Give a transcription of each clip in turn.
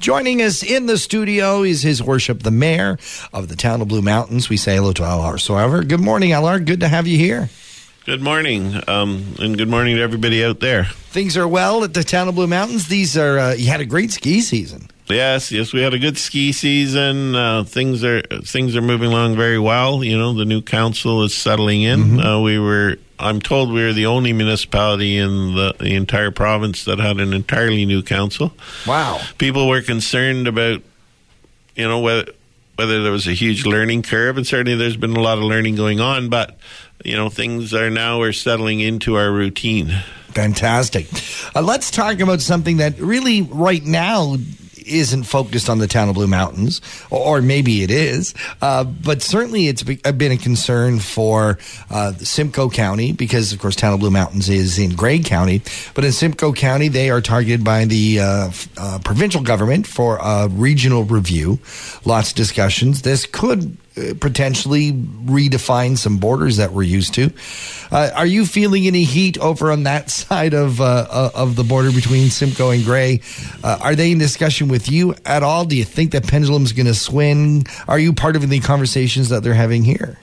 Joining us in the studio is His Worship the Mayor of the town of Blue Mountains. We say hello to Alar Soever. Good morning, Alar Good to have you here. Good morning, um, and good morning to everybody out there. Things are well at the town of Blue Mountains. These are uh, you had a great ski season. Yes, yes, we had a good ski season. Uh, things are things are moving along very well. You know, the new council is settling in. Mm-hmm. Uh, we were, I'm told, we were the only municipality in the, the entire province that had an entirely new council. Wow! People were concerned about, you know, whether whether there was a huge learning curve, and certainly there's been a lot of learning going on, but you know, things are now we're settling into our routine. Fantastic. Uh, let's talk about something that really right now isn't focused on the town of Blue Mountains, or maybe it is, uh, but certainly it's been a concern for uh, Simcoe County because, of course, town of Blue Mountains is in Grey County. But in Simcoe County, they are targeted by the uh, uh provincial government for a regional review. Lots of discussions. This could uh, potentially redefine some borders that we're used to. Uh, are you feeling any heat over on that side of uh, uh, of the border between Simcoe and Grey? Uh, are they in discussion with you at all? Do you think that pendulum's going to swing? Are you part of the conversations that they're having here?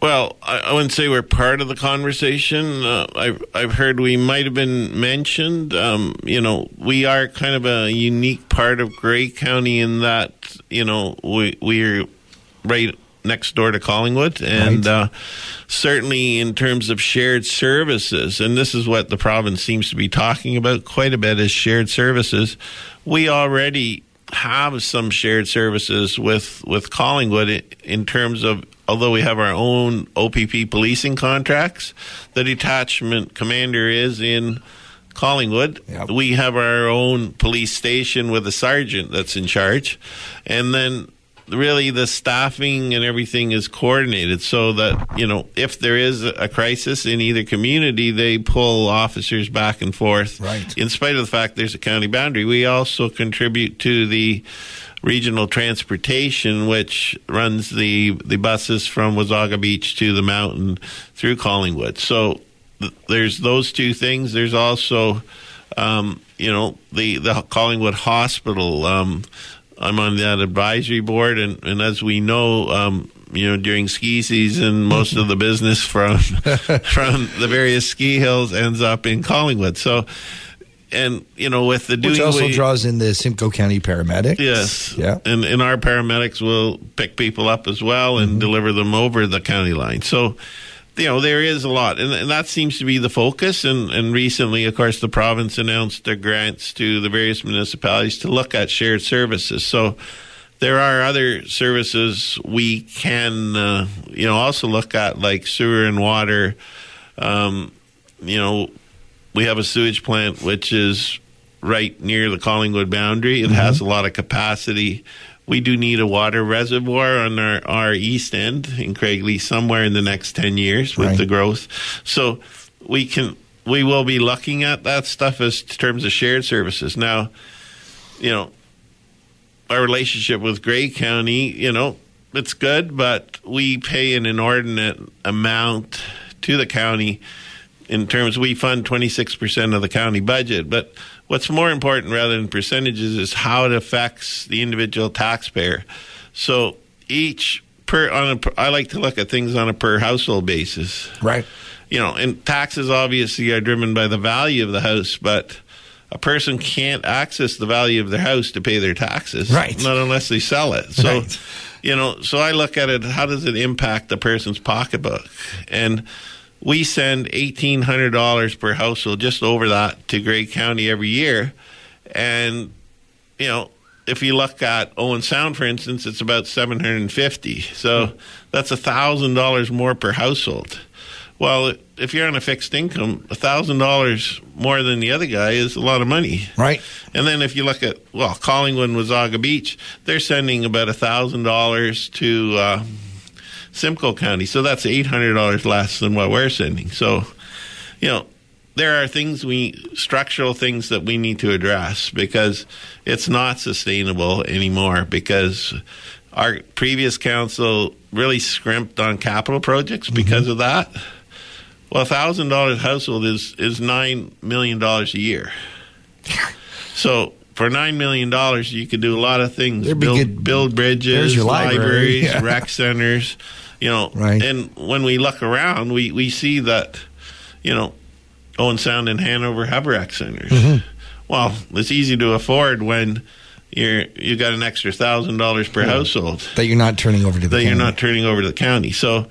Well, I, I wouldn't say we're part of the conversation. Uh, I've I've heard we might have been mentioned. Um, you know, we are kind of a unique part of Grey County in that you know we we're right next door to Collingwood, and right. uh, certainly in terms of shared services, and this is what the province seems to be talking about quite a bit is shared services. We already have some shared services with with Collingwood in terms of although we have our own OPP policing contracts, the detachment commander is in Collingwood. Yep. We have our own police station with a sergeant that's in charge, and then really the staffing and everything is coordinated so that you know if there is a crisis in either community they pull officers back and forth. Right. In spite of the fact there's a county boundary we also contribute to the regional transportation which runs the the buses from Wasaga Beach to the mountain through Collingwood. So th- there's those two things. There's also um, you know the the Collingwood Hospital um, I'm on that advisory board, and, and as we know, um, you know, during ski season, most of the business from from the various ski hills ends up in Collingwood. So, and you know, with the which also we, draws in the Simcoe County paramedics. Yes, yeah, and and our paramedics will pick people up as well and mm-hmm. deliver them over the county line. So you know there is a lot, and, and, that seems to be the focus. And, and recently, of course, the province announced their grants to the various municipalities to look at shared services. So there are other services we can, uh, you know, also look at like sewer and water. Um, you know, we have a sewage plant which is right near the Collingwood boundary. It mm-hmm. has a lot of capacity we do need a water reservoir on our, our east end in Craigleith somewhere in the next 10 years with right. the growth. So we can we will be looking at that stuff as terms of shared services. Now, you know, our relationship with Grey County, you know, it's good, but we pay an inordinate amount to the county in terms we fund 26% of the county budget, but What's more important rather than percentages is how it affects the individual taxpayer. So each per on a, I like to look at things on a per household basis. Right. You know, and taxes obviously are driven by the value of the house, but a person can't access the value of their house to pay their taxes. Right. Not unless they sell it. So right. you know, so I look at it how does it impact the person's pocketbook? And we send eighteen hundred dollars per household, just over that, to Grey County every year, and you know if you look at Owen Sound, for instance, it's about seven hundred and fifty. So mm. that's a thousand dollars more per household. Well, if you're on a fixed income, a thousand dollars more than the other guy is a lot of money, right? And then if you look at well, Collingwood, Wasaga Beach, they're sending about a thousand dollars to. Uh, Simcoe County. So that's eight hundred dollars less than what we're sending. So, you know, there are things we structural things that we need to address because it's not sustainable anymore because our previous council really scrimped on capital projects mm-hmm. because of that. Well, a thousand dollars household is is nine million dollars a year. So for nine million dollars, you could do a lot of things. Build, good- build bridges, your library, libraries, yeah. rec centers. You know, Right. and when we look around, we we see that, you know, Owen Sound and Hanover have rec centers. Mm-hmm. Well, it's easy to afford when you're you got an extra thousand dollars per household that you're not turning over to the that you're county. not turning over to the county. So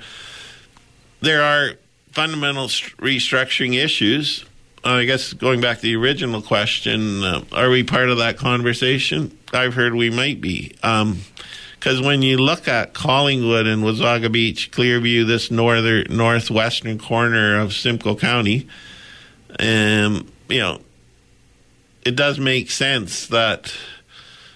there are fundamental restructuring issues. Uh, I guess going back to the original question, uh, are we part of that conversation? I've heard we might be. Because when you look at Collingwood and Wasaga Beach, Clearview, this northern northwestern corner of Simcoe County, um, you know, it does make sense that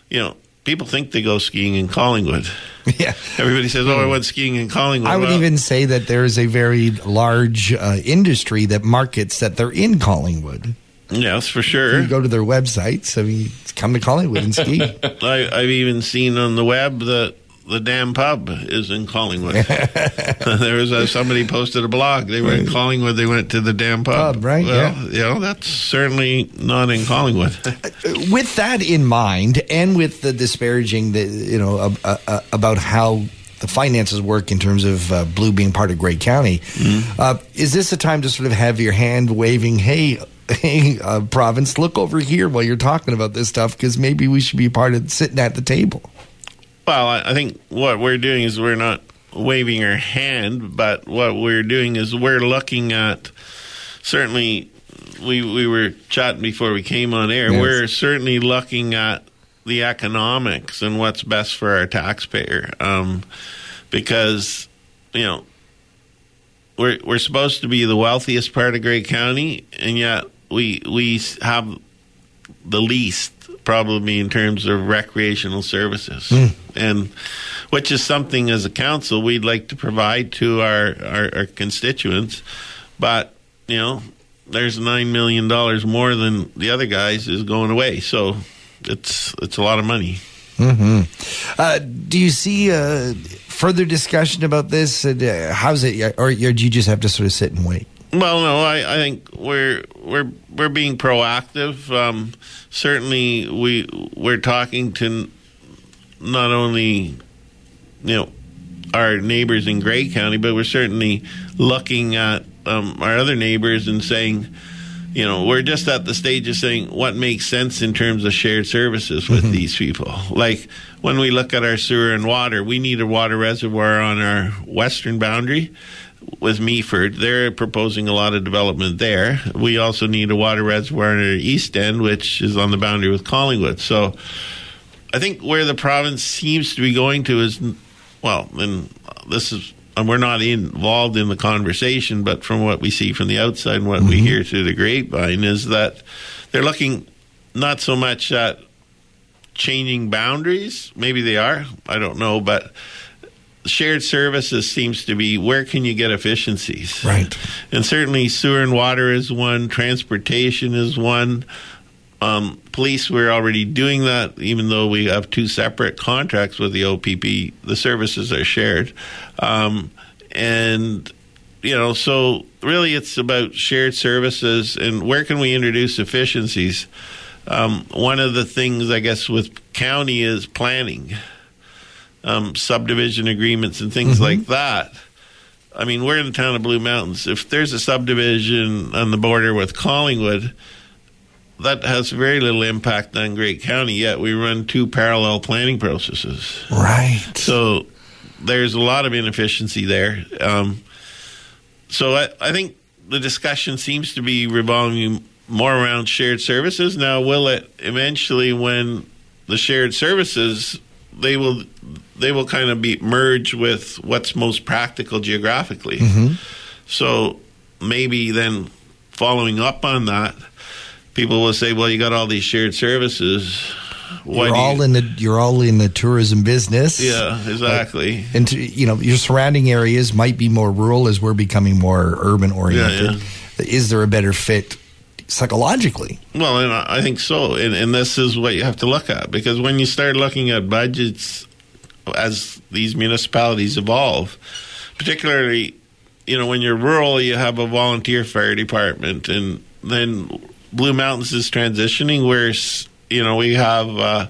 you know people think they go skiing in Collingwood. yeah. Everybody says, "Oh, I went skiing in Collingwood." I would Well, even say that there is a very large uh, industry that markets that they're in Collingwood. Yes, for sure. You go to their websites. I mean, come to Collingwood and ski. I, I've even seen on the web that the Dam pub is in Collingwood. there was a, somebody posted a blog. They were in Collingwood. They went to the Dam pub. Pub, right, Well, yeah. you know that's certainly not in Collingwood. with that in mind, and with the disparaging, that you know, uh, uh, uh, about how the finances work in terms of uh, Blue being part of Grey County, uh, is this a time to sort of have your hand waving? Hey. Hey, uh, province, look over here while you're talking about this stuff because maybe we should be part of sitting at the table. Well, I, I think what we're doing is we're not waving our hand, but what we're doing is we're looking at certainly. We we were chatting before we came on air. Yes. We're certainly looking at the economics and what's best for our taxpayer, um, because you know we're we're supposed to be the wealthiest part of Grey County, and yet we we have the least probably in terms of recreational services. And which is something as a council we'd like to provide to our, our, our constituents. But you know there's nine million dollars more than the other guys is going away. So it's it's a lot of money Uh, do you see uh, further discussion about this? And, uh, how's it, or, or do you just have to sort of sit and wait? Well, no, I, I think we're we're we're being proactive. Um, certainly, we we're talking to not only you know our neighbors in Grey County, but we're certainly looking at um, our other neighbors and saying, you know, we're just at the stage of saying what makes sense in terms of shared services with mm-hmm. these people. Like when we look at our sewer and water, we need a water reservoir on our western boundary with Meaford. They're proposing a lot of development there. We also need a water reservoir in our east end, which is on the boundary with Collingwood. So I think where the province seems to be going to is, well, and this is, and we're not involved in the conversation, but from what we see from the outside and what we mm-hmm. hear through the grapevine is that they're looking not so much at changing boundaries. Maybe they are. I don't know, but shared services seems to be where can you get efficiencies Right. and certainly sewer and water is one transportation is one um, police we're already doing that even though we have two separate contracts with the opp the services are shared um, and you know so really it's about shared services and where can we introduce efficiencies um, one of the things i guess with county is planning um, subdivision agreements and things like that. I mean, we're in the town of Blue Mountains. If there's a subdivision on the border with Collingwood, that has very little impact on Grey County. Yet we run two parallel planning processes. Right. So there's a lot of inefficiency there. Um, so I, I think the discussion seems to be revolving more around shared services. Now, will it eventually, when the shared services, they will they will kind of be merged with what's most practical geographically. So maybe then following up on that, people will say, "Well, you got all these shared services. Why You're do you- all in the you're all in the tourism business. yeah, exactly." And to, you know your surrounding areas might be more rural as we're becoming more urban oriented. Is there a better fit psychologically? Well, and I I think so. And, and this is what you have to look at because when you start looking at budgets as these municipalities evolve, particularly, you know, when you're rural, you have a volunteer fire department, and then Blue Mountains is transitioning where, you know, we have uh,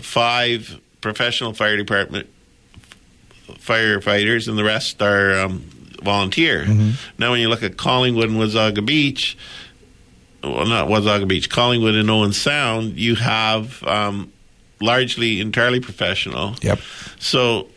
five professional fire department firefighters, and the rest are um, volunteer. Mm-hmm. Now, when you look at Collingwood and Wasaga Beach, well, not Wasaga Beach, Collingwood and Owen Sound, you have um, largely entirely professional. Yep. So,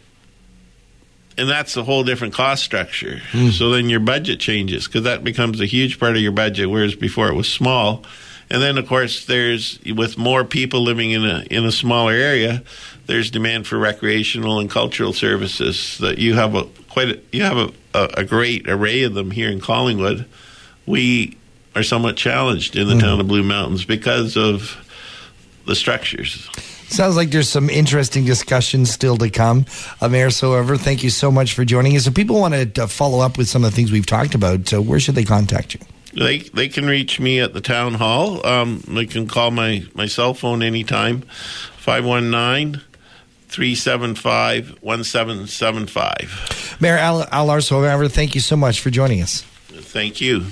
and that's a whole different cost structure. Mm. So then your budget changes because that becomes a huge part of your budget, whereas before it was small. And then, of course, there's with more people living in a in a smaller area, there's demand for recreational and cultural services. That you have a quite a, you have a, a, a great array of them here in Collingwood. We are somewhat challenged in the mm. town of Blue Mountains because of the structures. Sounds like there's some interesting discussions still to come. Uh, Mayor Soever, thank you so much for joining us. If people want to uh, follow up with some of the things we've talked about, uh, where should they contact you? They they can reach me at the town hall. Um, they can call my, my cell phone anytime, 519 375 1775. Mayor Al, Al Soever, thank you so much for joining us. Thank you.